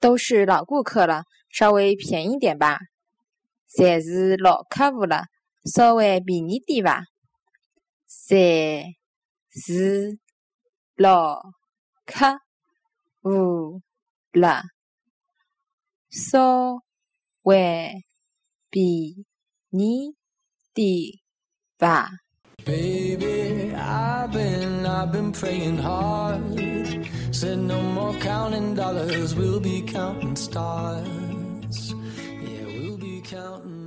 都是老顾客了，稍微便宜点吧。侪是老客户了，稍微便宜点吧。侪是老客户了，稍微比尼迪吧。Baby, I've been, I've been praying hard. Said no more counting dollars, we'll be counting stars. Yeah, we'll be counting.